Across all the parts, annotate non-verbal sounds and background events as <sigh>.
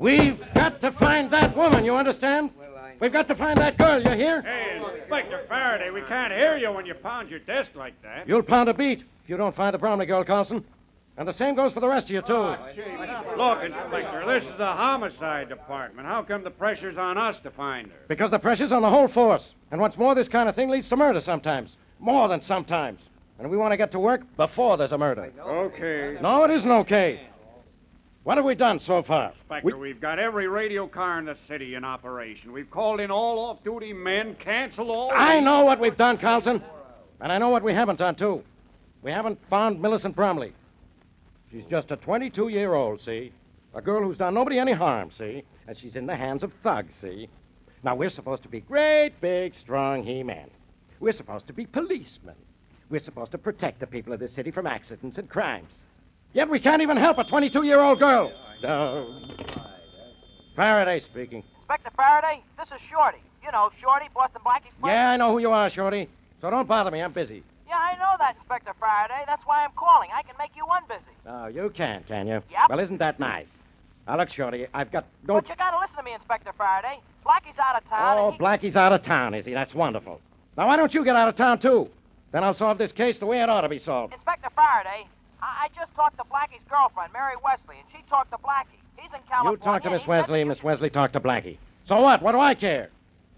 We've got to find that woman, you understand? We've got to find that girl, you hear? Hey, Inspector Faraday, we can't hear you when you pound your desk like that. You'll pound a beat if you don't find the Bromley girl, Carlson. And the same goes for the rest of you, too. Ah, Look, Inspector, this is the homicide department. How come the pressure's on us to find her? Because the pressure's on the whole force. And what's more, this kind of thing leads to murder sometimes. More than sometimes. And we want to get to work before there's a murder. Okay. No, it isn't okay. What have we done so far? Inspector, we... have got every radio car in the city in operation. We've called in all off-duty men, canceled all... I know what we've done, Carlson. And I know what we haven't done, too. We haven't found Millicent Bromley. She's just a 22-year-old, see? A girl who's done nobody any harm, see? And she's in the hands of thugs, see? Now, we're supposed to be great, big, strong he-men. We're supposed to be policemen. We're supposed to protect the people of this city from accidents and crimes. Yet we can't even help a 22 year old girl. No. Faraday speaking. Inspector Faraday, this is Shorty. You know, Shorty, Boston Blackie's friend. Yeah, I know who you are, Shorty. So don't bother me. I'm busy. Yeah, I know that, Inspector Faraday. That's why I'm calling. I can make you unbusy. No, you can't, can you? Yep. Well, isn't that nice? Now, look, Shorty, I've got no. But you gotta listen to me, Inspector Faraday. Blackie's out of town. Oh, he... Blackie's out of town, is he? That's wonderful. Now, why don't you get out of town, too? Then I'll solve this case the way it ought to be solved. Inspector Faraday, I, I just talked to Blackie's girlfriend, Mary Wesley, and she talked to Blackie. He's in California. You talk to Miss Wesley, Miss Wesley talked to Blackie. So what? What do I care?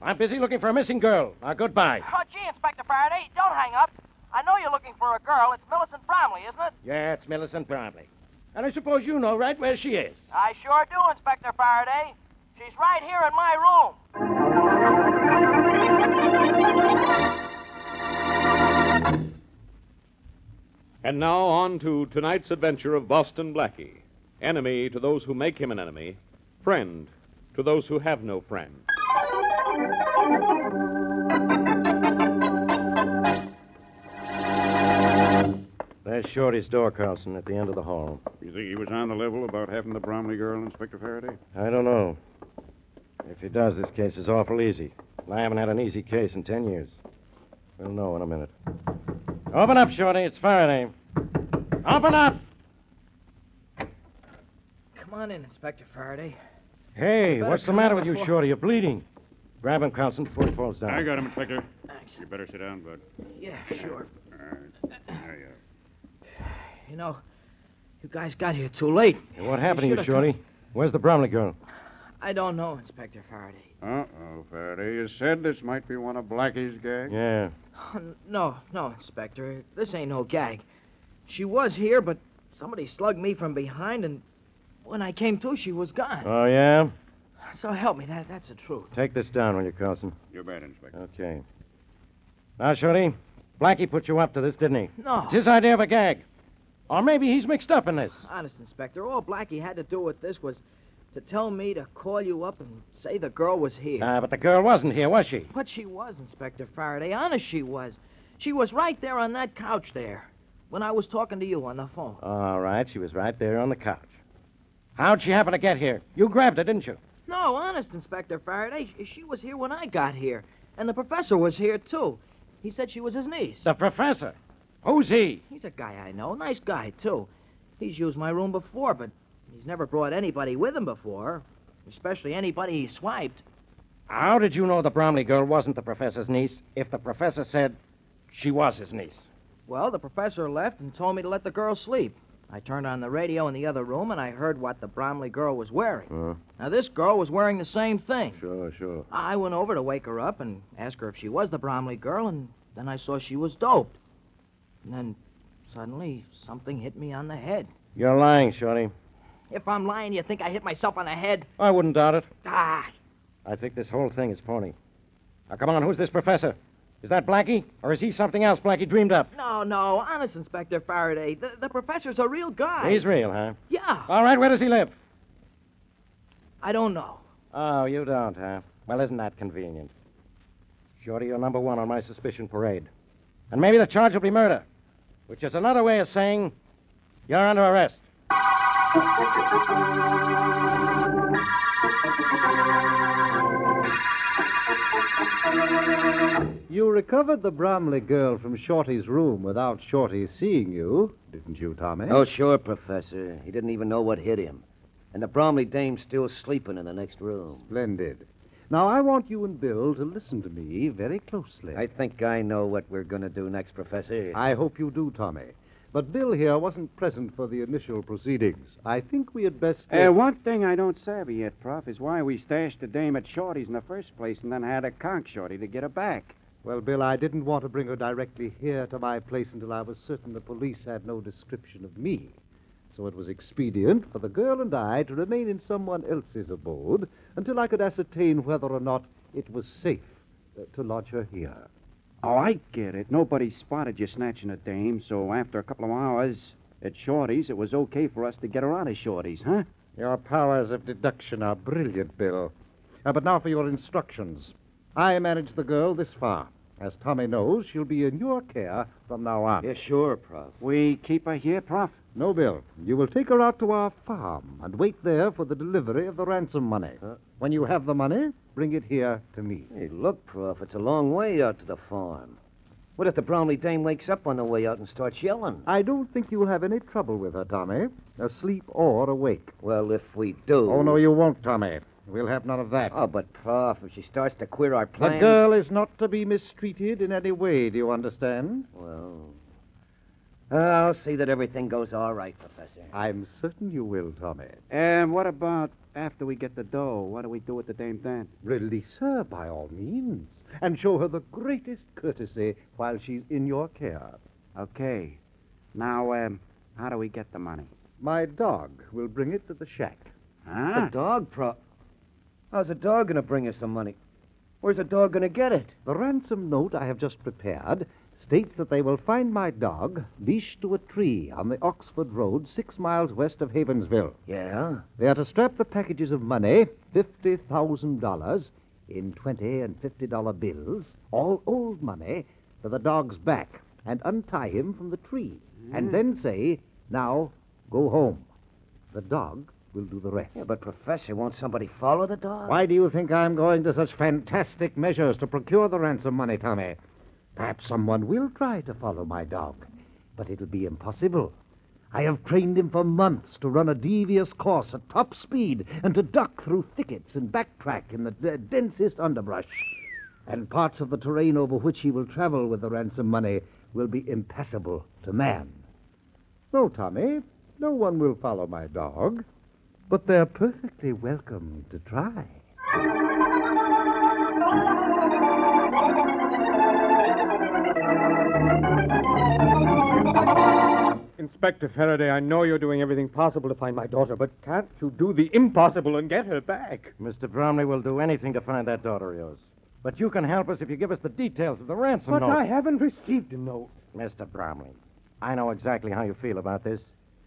I'm busy looking for a missing girl. Now, goodbye. Oh, gee, Inspector Faraday, don't hang up. I know you're looking for a girl. It's Millicent Bromley, isn't it? Yeah, it's Millicent Bromley. And I suppose you know right where she is. I sure do, Inspector Faraday. She's right here in my room. And now on to tonight's adventure of Boston Blackie. Enemy to those who make him an enemy, friend to those who have no friend. There's Shorty's door, Carlson, at the end of the hall. You think he was on the level about having the Bromley girl, Inspector Faraday? I don't know. If he does, this case is awful easy. I haven't had an easy case in ten years. We'll know in a minute. Open up, Shorty. It's Faraday. Open up! Come on in, Inspector Faraday. Hey, what's the matter out with you, before- Shorty? You're bleeding. Grab him, Carlson, before he falls down. I got him, Inspector. Thanks. You better sit down, Bud. Yeah, sure. All right. There you are. You know, you guys got here too late. Hey, what happened to you, should've Shorty? Where's the Bromley girl? I don't know, Inspector Faraday. Uh-oh, Faraday. You said this might be one of Blackie's gags? Yeah. Oh, <sighs> no, no, Inspector. This ain't no gag. She was here, but somebody slugged me from behind, and when I came to, she was gone. Oh, yeah? So help me, that, that's the truth. Take this down, will you, Carlson? You bet, Inspector. Okay. Now, Shorty, Blackie put you up to this, didn't he? No. It's his idea of a gag. Or maybe he's mixed up in this. Honest, Inspector, all Blackie had to do with this was to tell me to call you up and say the girl was here. Ah, but the girl wasn't here, was she? But she was, Inspector Faraday. Honest, she was. She was right there on that couch there when I was talking to you on the phone. All right, she was right there on the couch. How'd she happen to get here? You grabbed her, didn't you? No, honest, Inspector Faraday. She, she was here when I got here. And the professor was here, too. He said she was his niece. The professor. Who's he? He's a guy I know. Nice guy, too. He's used my room before, but he's never brought anybody with him before. Especially anybody he swiped. How did you know the Bromley girl wasn't the professor's niece if the professor said she was his niece? Well, the professor left and told me to let the girl sleep. I turned on the radio in the other room and I heard what the Bromley girl was wearing. Uh, Now, this girl was wearing the same thing. sure, sure. I went over to wake her up and ask her if she was the Bromley girl, and then I saw she was doped. And then suddenly something hit me on the head. You're lying, Shorty. If I'm lying, you think I hit myself on the head? I wouldn't doubt it. Ah, I think this whole thing is phony. Now, come on, who's this professor? Is that Blackie? Or is he something else Blackie dreamed up? no, no, honest, Inspector Faraday. The, the professor's a real guy. He's real, huh? Yeah, All right, where does he live? I don't know. Oh, you don't, huh? Well, isn't that convenient? Shorty, you're number one on my suspicion parade. And maybe the charge will be murder, which is another way of saying you're under arrest. You recovered the Bromley girl from Shorty's room without Shorty seeing you, didn't you, Tommy? Oh, sure, Professor. He didn't even know what hit him. And the Bromley dame's still sleeping in the next room. Splendid. Now, I want you and Bill to listen to me very closely. I think I know what we're going to do next, Professor. I hope you do, Tommy. But Bill here wasn't present for the initial proceedings. I think we had best. Uh, one thing I don't savvy yet, Prof, is why we stashed the dame at Shorty's in the first place and then had to conk Shorty to get her back. Well, Bill, I didn't want to bring her directly here to my place until I was certain the police had no description of me. So it was expedient for the girl and I to remain in someone else's abode until I could ascertain whether or not it was safe uh, to lodge her here. Oh, I get it. Nobody spotted you snatching a dame, so after a couple of hours at Shorty's, it was okay for us to get her out of Shorty's, huh? Your powers of deduction are brilliant, Bill. Uh, but now for your instructions. I managed the girl this far. As Tommy knows, she'll be in your care from now on. Yeah, sure, Prof. We keep her here, Prof? No, Bill. You will take her out to our farm and wait there for the delivery of the ransom money. When you have the money, bring it here to me. Hey, look, Prof, it's a long way out to the farm. What if the Bromley dame wakes up on the way out and starts yelling? I don't think you'll have any trouble with her, Tommy, asleep or awake. Well, if we do. Oh, no, you won't, Tommy. We'll have none of that. Oh, but, Prof, if she starts to queer our the plans. girl is not to be mistreated in any way, do you understand? Well. I'll see that everything goes all right, Professor. I'm certain you will, Tommy. And what about after we get the dough? What do we do with the dame then? Release her by all means and show her the greatest courtesy while she's in your care. Okay. Now, um, how do we get the money? My dog will bring it to the shack. Huh? The dog, Prof. How's the dog going to bring us some money? Where's the dog going to get it? The ransom note I have just prepared states that they will find my dog leashed to a tree on the Oxford Road, six miles west of Havensville. Yeah? They are to strap the packages of money, $50,000, in 20 and $50 bills, all old money, to the dog's back and untie him from the tree. And mm. then say, now, go home. The dog will do the rest. Yeah, but, Professor, won't somebody follow the dog? Why do you think I'm going to such fantastic measures to procure the ransom money, Tommy? Perhaps someone will try to follow my dog, but it'll be impossible. I have trained him for months to run a devious course at top speed and to duck through thickets and backtrack in the d- densest underbrush. And parts of the terrain over which he will travel with the ransom money will be impassable to man. No, Tommy, no one will follow my dog, but they're perfectly welcome to try. Inspector Faraday, I know you're doing everything possible to find my daughter, but can't you do the impossible and get her back? Mr. Bromley will do anything to find that daughter of yours. But you can help us if you give us the details of the ransom But note. I haven't received a note. Mr. Bromley, I know exactly how you feel about this.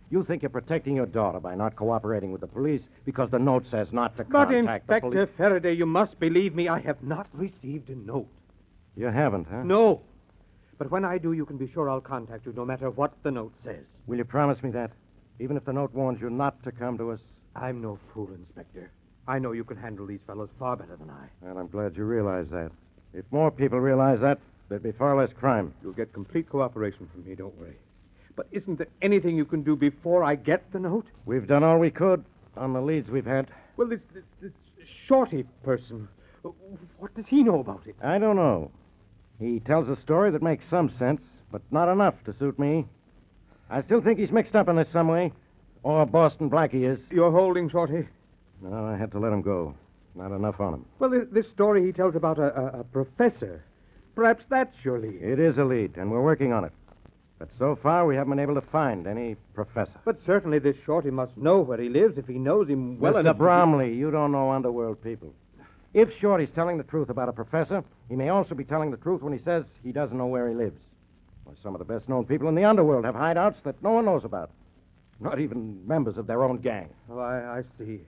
You think you're protecting your daughter by not cooperating with the police because the note says not to But, contact the Inspector police. Faraday, you must believe me. I have not received a note. You haven't, huh? No. But when I do, you can be sure I'll contact you no matter what the note says. Will you promise me that? Even if the note warns you not to come to us? I'm no fool, Inspector. I know you can handle these fellows far better than I. Well, I'm glad you realize that. If more people realize that, there'd be far less crime. You'll get complete cooperation from me, don't worry. But isn't there anything you can do before I get the note? We've done all we could on the leads we've had. Well, this, this, this Shorty person, what does he know about it? I don't know. He tells a story that makes some sense, but not enough to suit me. I still think he's mixed up in this some way. Or Boston Blackie is. You're holding Shorty? No, I had to let him go. Not enough on him. Well, this, this story he tells about a, a, a professor. Perhaps that's your lead. It is a lead, and we're working on it. But so far, we haven't been able to find any professor. But certainly this Shorty must know where he lives if he knows him well Mr. enough. to- Bromley, you don't know underworld people. If Shorty's telling the truth about a professor, he may also be telling the truth when he says he doesn't know where he lives. Well, some of the best known people in the underworld have hideouts that no one knows about. Not even members of their own gang. Oh, I, I see.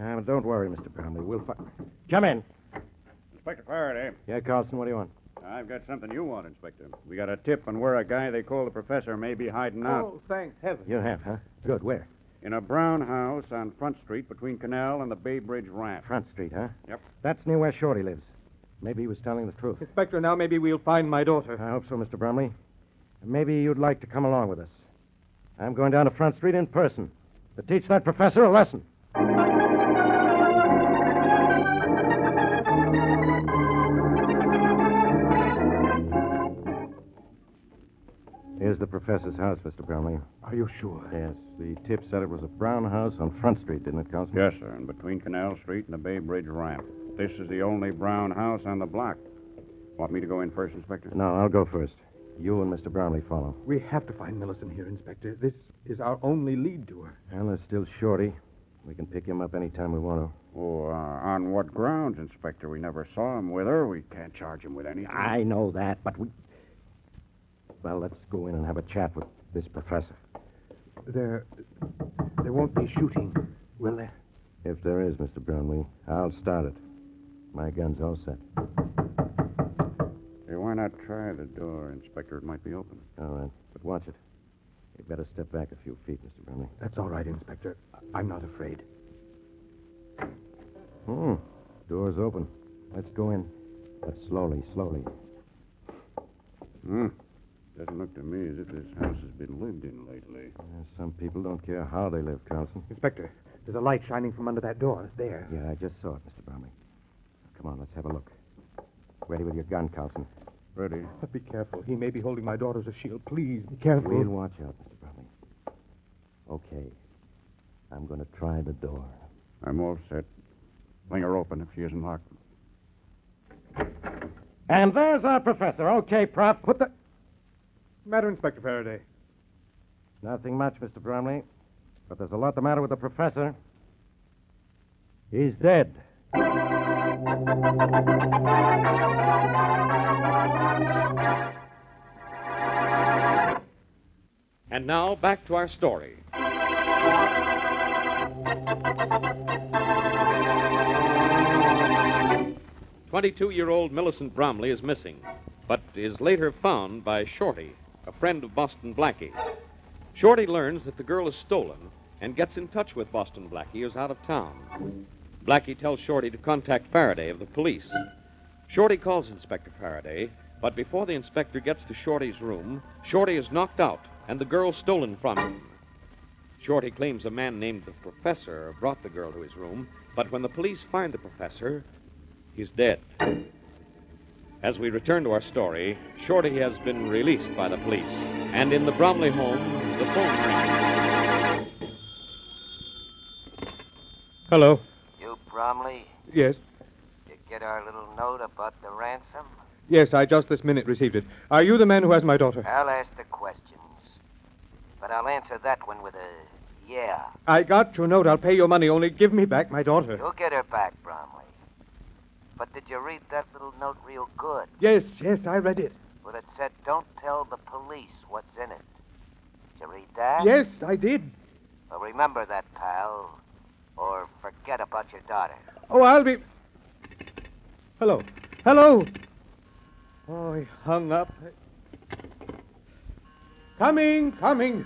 Ah, but don't worry, Mr. Bromley. We'll find. Come in. Inspector Faraday, Yeah, Carlson, what do you want? I've got something you want, Inspector. We got a tip on where a guy they call the professor may be hiding out. Oh, thank heaven. You have, huh? Good. Where? In a brown house on Front Street between Canal and the Bay Bridge ramp. Front Street, huh? Yep. That's near where Shorty lives. Maybe he was telling the truth. Inspector, now maybe we'll find my daughter. I hope so, Mr. Bromley. Maybe you'd like to come along with us. I'm going down to Front Street in person to teach that professor a lesson. Here's the professor's house, Mr. Bromley. Are you sure? Yes, the tip said it was a brown house on Front Street, didn't it, Constable? Yes, sir, and between Canal Street and the Bay Bridge ramp. This is the only brown house on the block. Want me to go in first, Inspector? No, I'll go first. You and Mr. Bromley follow. We have to find Millicent here, Inspector. This is our only lead to her. And there's still Shorty. We can pick him up any time we want to. Oh, uh, on what grounds, Inspector? We never saw him with her. We can't charge him with anything. I know that, but we. Well, let's go in and have a chat with this professor. There, there won't be shooting, will there? If there is, Mr. Brownlee, I'll start it. My gun's all set. Hey, why not try the door, Inspector? It might be open. All right, but watch it. You'd better step back a few feet, Mr. Brownlee. That's all right, Inspector. I- I'm not afraid. Hmm. Door's open. Let's go in. But slowly, slowly. Hmm. Doesn't look to me as if this house has been lived in lately. Uh, some people don't care how they live, Carlson. Inspector, there's a light shining from under that door. There. Yeah, I just saw it, Mr. Bromley. Come on, let's have a look. Ready with your gun, Carlson. Ready? But be careful. He may be holding my daughter as a shield. Please, be careful. We'll watch out, Mr. Bromley. Okay. I'm going to try the door. I'm all set. Fling her open if she isn't locked. And there's our professor. Okay, Prof. What the matter, Inspector Faraday? Nothing much, Mr. Bromley. But there's a lot the matter with the professor. He's dead. And now back to our story. Twenty-two year old Millicent Bromley is missing, but is later found by Shorty, a friend of Boston Blackie. Shorty learns that the girl is stolen and gets in touch with Boston Blackie, who's out of town. Blackie tells Shorty to contact Faraday of the police. Shorty calls Inspector Faraday, but before the inspector gets to Shorty's room, Shorty is knocked out and the girl stolen from him. Shorty claims a man named the Professor brought the girl to his room, but when the police find the Professor, he's dead. As we return to our story, Shorty has been released by the police, and in the Bromley home, the phone rings. Hello. Bromley, Yes. you get our little note about the ransom? Yes, I just this minute received it. Are you the man who has my daughter? I'll ask the questions. But I'll answer that one with a yeah. I got your note. I'll pay your money. Only give me back my daughter. You'll get her back, Bromley. But did you read that little note real good? Yes, yes, I read it. Well, it said, don't tell the police what's in it. Did you read that? Yes, I did. Well, remember that, pal. Or forget about your daughter. Oh, I'll be. Hello. Hello. Oh, he hung up. Coming, coming.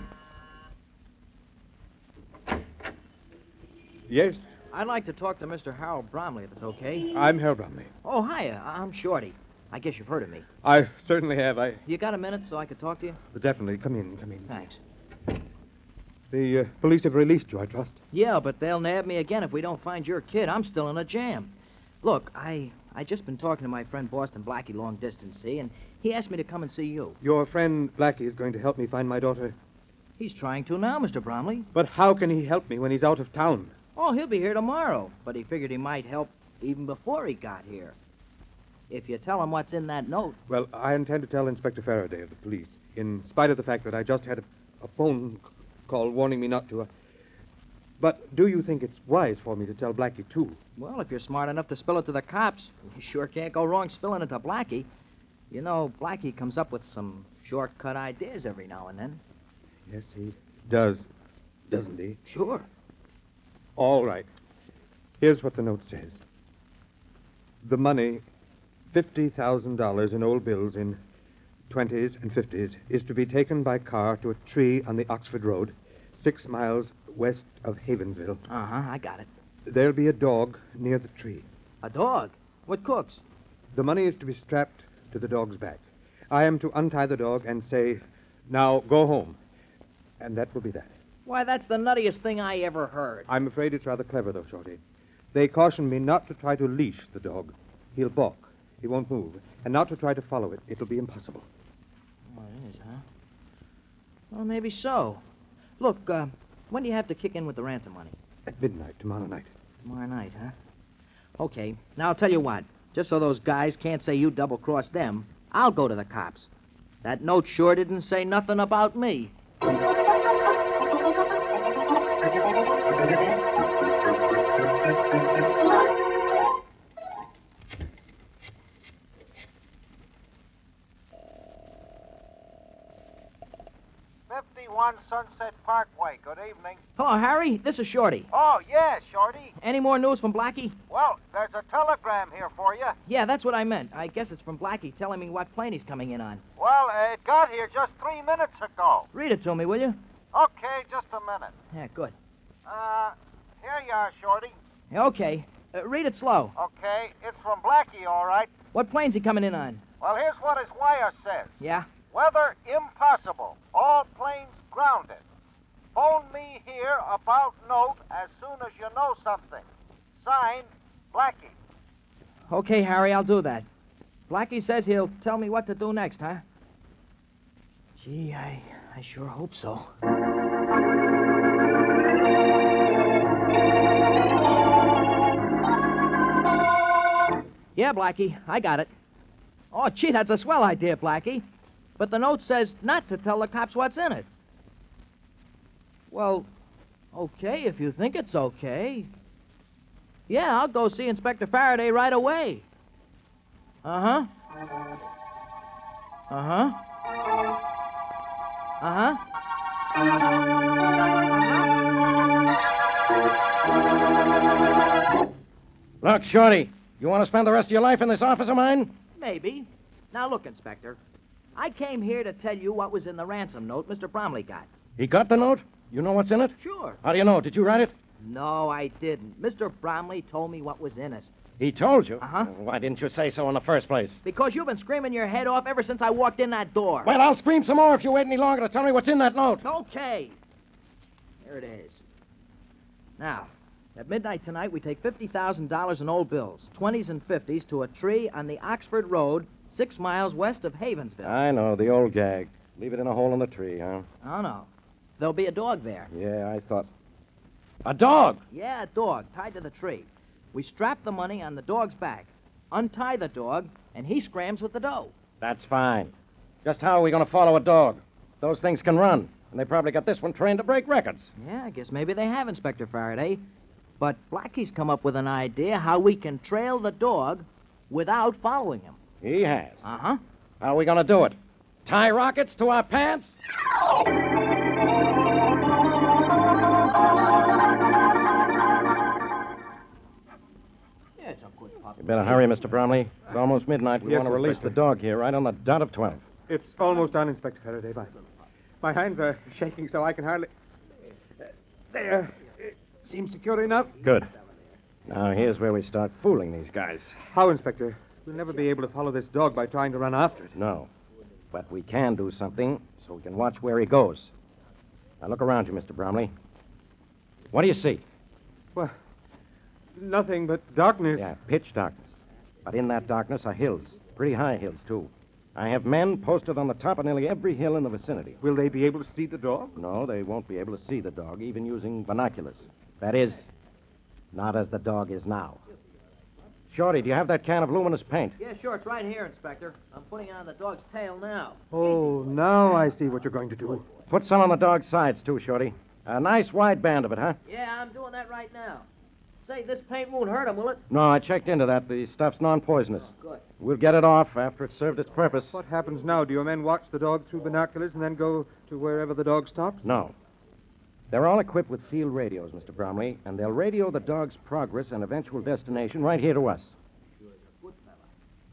Yes, I'd like to talk to Mr. Harold Bromley, if it's okay. I'm Harold Bromley. Oh, hiya. I- I'm Shorty. I guess you've heard of me. I certainly have. I You got a minute so I could talk to you? definitely come in. Come in. Thanks. The uh, police have released you, I trust. Yeah, but they'll nab me again if we don't find your kid. I'm still in a jam. Look, I I just been talking to my friend Boston Blackie long distance, see, and he asked me to come and see you. Your friend Blackie is going to help me find my daughter. He's trying to now, Mr. Bromley. But how can he help me when he's out of town? Oh, he'll be here tomorrow. But he figured he might help even before he got here. If you tell him what's in that note. Well, I intend to tell Inspector Faraday of the police, in spite of the fact that I just had a, a phone call warning me not to. Uh, but do you think it's wise for me to tell Blackie, too? Well, if you're smart enough to spill it to the cops, <laughs> you sure can't go wrong spilling it to Blackie. You know, Blackie comes up with some shortcut ideas every now and then. Yes, he does, doesn't he? Sure. All right. Here's what the note says The money, $50,000 in old bills in 20s and 50s, is to be taken by car to a tree on the Oxford Road, six miles west of Havensville. Uh huh, I got it. There'll be a dog near the tree. A dog? What cooks? The money is to be strapped to the dog's back. I am to untie the dog and say, Now go home. And that will be that. Why, that's the nuttiest thing I ever heard. I'm afraid it's rather clever, though, Shorty. They caution me not to try to leash the dog. He'll balk. He won't move. And not to try to follow it. It'll be impossible. Oh, it is, huh? Well, maybe so. Look, uh, when do you have to kick in with the ransom money? At midnight tomorrow night. Tomorrow night, huh? Okay. Now, I'll tell you what. Just so those guys can't say you double crossed them, I'll go to the cops. That note sure didn't say nothing about me. Sunset Parkway. Good evening. Hello, Harry. This is Shorty. Oh, yeah, Shorty. Any more news from Blackie? Well, there's a telegram here for you. Yeah, that's what I meant. I guess it's from Blackie telling me what plane he's coming in on. Well, uh, it got here just three minutes ago. Read it to me, will you? Okay, just a minute. Yeah, good. Uh, here you are, Shorty. Yeah, okay. Uh, read it slow. Okay, it's from Blackie, all right. What plane's he coming in on? Well, here's what his wire says. Yeah? Weather impossible. All planes grounded. Phone me here about note as soon as you know something. Signed, Blackie. Okay, Harry, I'll do that. Blackie says he'll tell me what to do next, huh? Gee, I, I sure hope so. Yeah, Blackie, I got it. Oh, gee, that's a swell idea, Blackie. But the note says not to tell the cops what's in it. Well, okay, if you think it's okay. Yeah, I'll go see Inspector Faraday right away. Uh huh. Uh huh. Uh huh. Look, Shorty, you want to spend the rest of your life in this office of mine? Maybe. Now, look, Inspector. I came here to tell you what was in the ransom note Mr. Bromley got. He got the note? You know what's in it? Sure. How do you know? Did you write it? No, I didn't. Mr. Bromley told me what was in it. He told you? Uh-huh. Why didn't you say so in the first place? Because you've been screaming your head off ever since I walked in that door. Well, I'll scream some more if you wait any longer to tell me what's in that note. Okay. Here it is. Now, at midnight tonight, we take $50,000 in old bills, 20s and 50s, to a tree on the Oxford Road, six miles west of Havensville. I know, the old gag. Leave it in a hole in the tree, huh? Oh, no. There'll be a dog there. Yeah, I thought. A dog? Yeah, a dog tied to the tree. We strap the money on the dog's back, untie the dog, and he scrams with the dough. That's fine. Just how are we going to follow a dog? Those things can run, and they probably got this one trained to break records. Yeah, I guess maybe they have, Inspector Faraday. But Blackie's come up with an idea how we can trail the dog without following him. He has. Uh huh. How are we going to do it? Tie rockets to our pants? <laughs> better hurry, Mr. Bromley. It's almost midnight. We Yes, want to release Inspector. the dog here right on the dot of 12. It's almost done, Inspector Faraday. Bye. My hands are shaking so I can hardly. Uh, There. It seems secure enough. Good. Now, here's where we start fooling these guys. How, Inspector? We'll never be able to follow this dog by trying to run after it. No. But we can do something so we can watch where he goes. Now, look around you, Mr. Bromley. What do you see? Well, nothing but darkness. Yeah, pitch darkness. But in that darkness are hills. Pretty high hills, too. I have men posted on the top of nearly every hill in the vicinity. Will they be able to see the dog? No, they won't be able to see the dog, even using binoculars. That is, not as the dog is now. Shorty, do you have that can of luminous paint? Yeah, sure. It's right here, Inspector. I'm putting it on the dog's tail now. Oh, now I see what you're going to do. Put some on the dog's sides, too, Shorty. A nice wide band of it, huh? Yeah, I'm doing that right now. Say, this paint won't hurt him, will it? No, I checked into that. The stuff's non poisonous. Oh, good. We'll get it off after it's served its purpose. What happens now? Do your men watch the dog through binoculars and then go to wherever the dog stops? No. They're all equipped with field radios, Mr. Bromley, and they'll radio the dog's progress and eventual destination right here to us.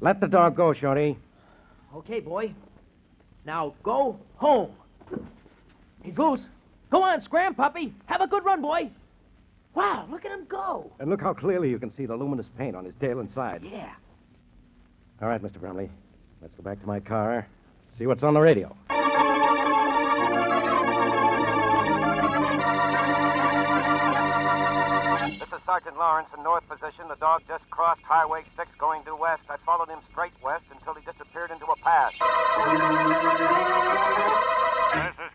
Let the dog go, Shorty. Okay, boy. Now go home. He's loose. Go on, scram, puppy. Have a good run, boy. Wow, look at him go. And look how clearly you can see the luminous paint on his tail and sides. Yeah. All right, Mr. Bromley. Let's go back to my car. See what's on the radio. This is Sergeant Lawrence in north position. The dog just crossed Highway 6 going due west. I followed him straight west until he disappeared into a pass.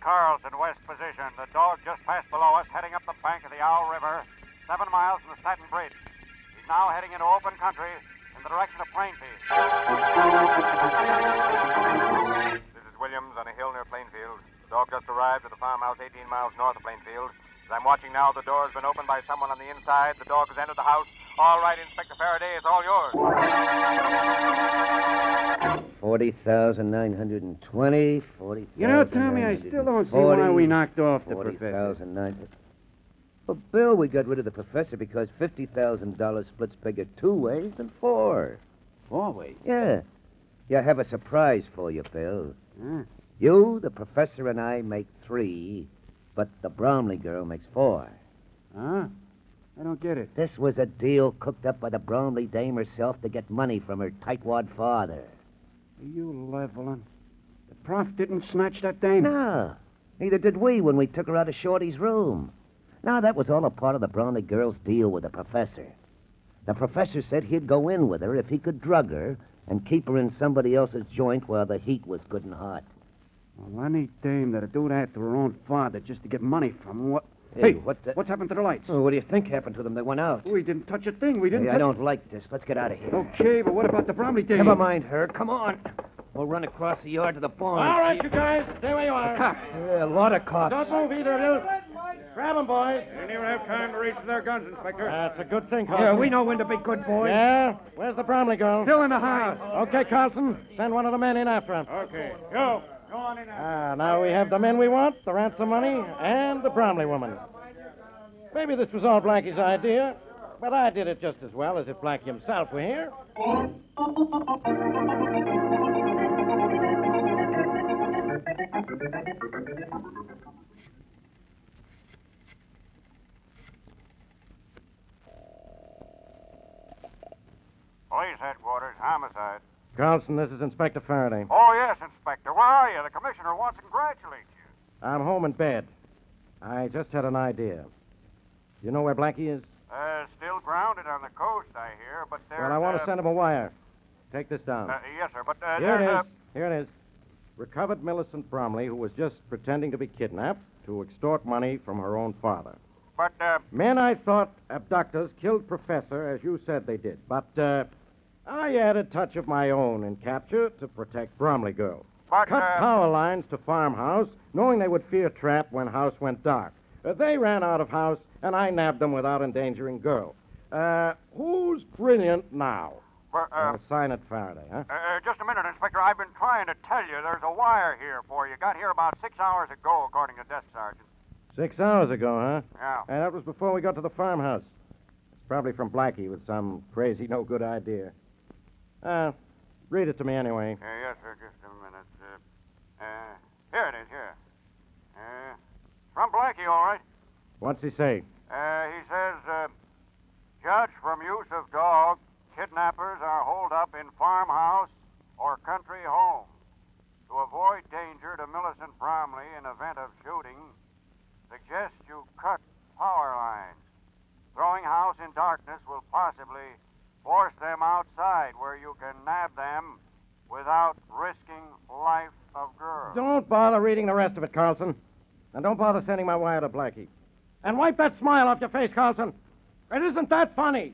Carlson, west position. The dog just passed below us, heading up the bank of the Owl River, seven miles from the Staten Bridge. He's now heading into open country in the direction of Plainfield. This is Williams on a hill near Plainfield. The dog just arrived at the farmhouse 18 miles north of Plainfield. As I'm watching now, the door has been opened by someone on the inside. The dog has entered the house. All right, Inspector Faraday, it's all yours. Forty thousand nine hundred and twenty. Forty. You know, Tommy, I still don't see why we knocked off the professor. thousand nine. Well, Bill, we got rid of the professor because fifty thousand dollars splits bigger two ways than four. Four ways. Yeah. Yeah, I have a surprise for you, Bill. Huh? You, the professor, and I make three, but the Bromley girl makes four. Huh? I don't get it. This was a deal cooked up by the Bromley dame herself to get money from her tightwad father. Are you leveling? The prof didn't snatch that dame. No. Neither did we when we took her out of Shorty's room. Now, that was all a part of the Bromley girl's deal with the professor. The professor said he'd go in with her if he could drug her and keep her in somebody else's joint while the heat was good and hot. Well, any dame that'd do that to her own father just to get money from what? Hey, what the... What's happened to the lights? Oh, what do you think happened to them? They went out. We didn't touch a thing. We didn't. Hey, I don't like this. Let's get out of here. Okay, but what about the Bromley dame? Never mind her. Come on. We'll run across the yard to the barn. All right, you guys, stay where you are. cop Yeah, a lot of cops. Don't move either of you. Grab 'em, boys. Didn't even have time to reach for their guns, Inspector. That's a good thing, Yeah, we know when to be good boys. Yeah? Where's the Bromley girl? Still in the house. Okay, Carlson. Send one of the men in after him. Okay. Go. Go on in. Ah, now we have the men we want, the ransom money, and the Bromley woman. Maybe this was all Blackie's idea, but I did it just as well as if Blackie himself were here. Police headquarters, homicide. Carlson, this is Inspector Faraday. Oh, yes, Inspector. Where are you? The commissioner wants to congratulate you. I'm home in bed. I just had an idea. Do you know where Blackie is? Uh, still grounded on the coast, I hear, but there's... Well, I want uh, to send him a wire. Take this down. Uh, yes, sir, but uh, Here it Here it is. Recovered Millicent Bromley, who was just pretending to be kidnapped to extort money from her own father. But, uh, Men I thought abductors killed Professor, as you said they did. But uh, I added a touch of my own in capture to protect Bromley girl. but, Cut uh, power lines to farmhouse, knowing they would fear trap when house went dark. Uh, they ran out of house, and I nabbed them without endangering girl. Uh, who's brilliant now? but, uh, Uh, sign it, Faraday, huh? uh, just a minute, Inspector. I've been trying to tell you there's a wire here for you. Got here about six hours ago, according to Desk Sergeant. Six hours ago, huh? Yeah. And that was before we got to the farmhouse. It's probably from Blackie with some crazy, no good idea. Uh, read it to me anyway. Uh, yes, sir. Just a minute. Uh, uh, here it is, here. Uh, from Blackie, all right. What's he say? Uh, he says, uh, Judge, from use of dog, kidnappers are holed up in farmhouse or country home. To avoid danger to Millicent Bromley in event of shooting, suggest you cut power lines. Throwing house in darkness will possibly force them outside where you can nab them without risking life of girl. Don't bother reading the rest of it, Carlson. And don't bother sending my wire to Blackie. And wipe that smile off your face, Carlson. It isn't that funny.